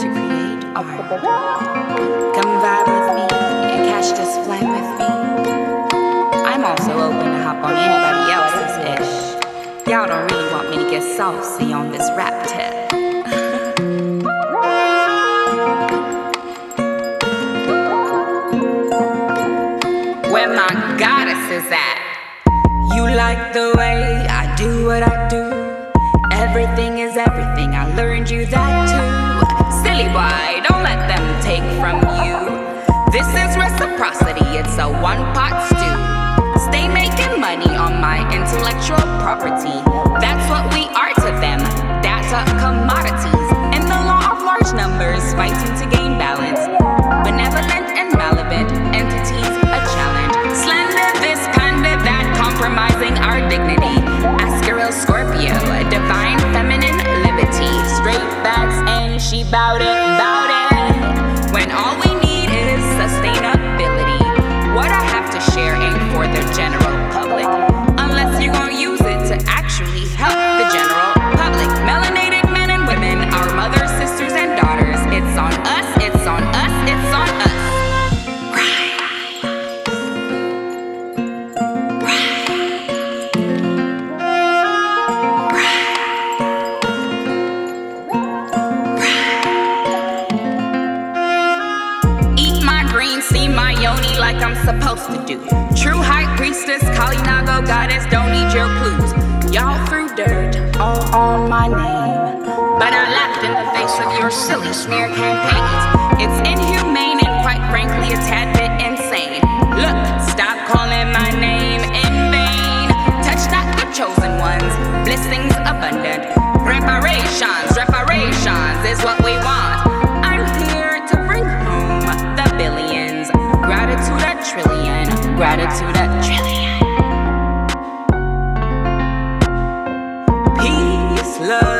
to create art. Come vibe with me and catch this flight with me. I'm also open to hop on anybody else's ish. Y'all don't really want me to get saucy on this rap tip. Where my goddess is at. You like the way I do what I do. Everything is everything, I learned you that too. Silly boy, don't let them take from you. This is reciprocity, it's a one pot stew. Stay making money on my intellectual property. That's what we are to she bout it, bout it. When all we need is sustainability. What I have to share ain't for the general I'm supposed to do. True high priestess, Kali Nago goddess, don't need your clues. Y'all threw dirt all on my name. But I laughed in the face of your silly smear campaigns. It's inhumane and quite frankly a tad bit insane. Look, stop calling my name in vain. Touch not the chosen ones, blessings abundant. gratitude at trillion. Peace, love.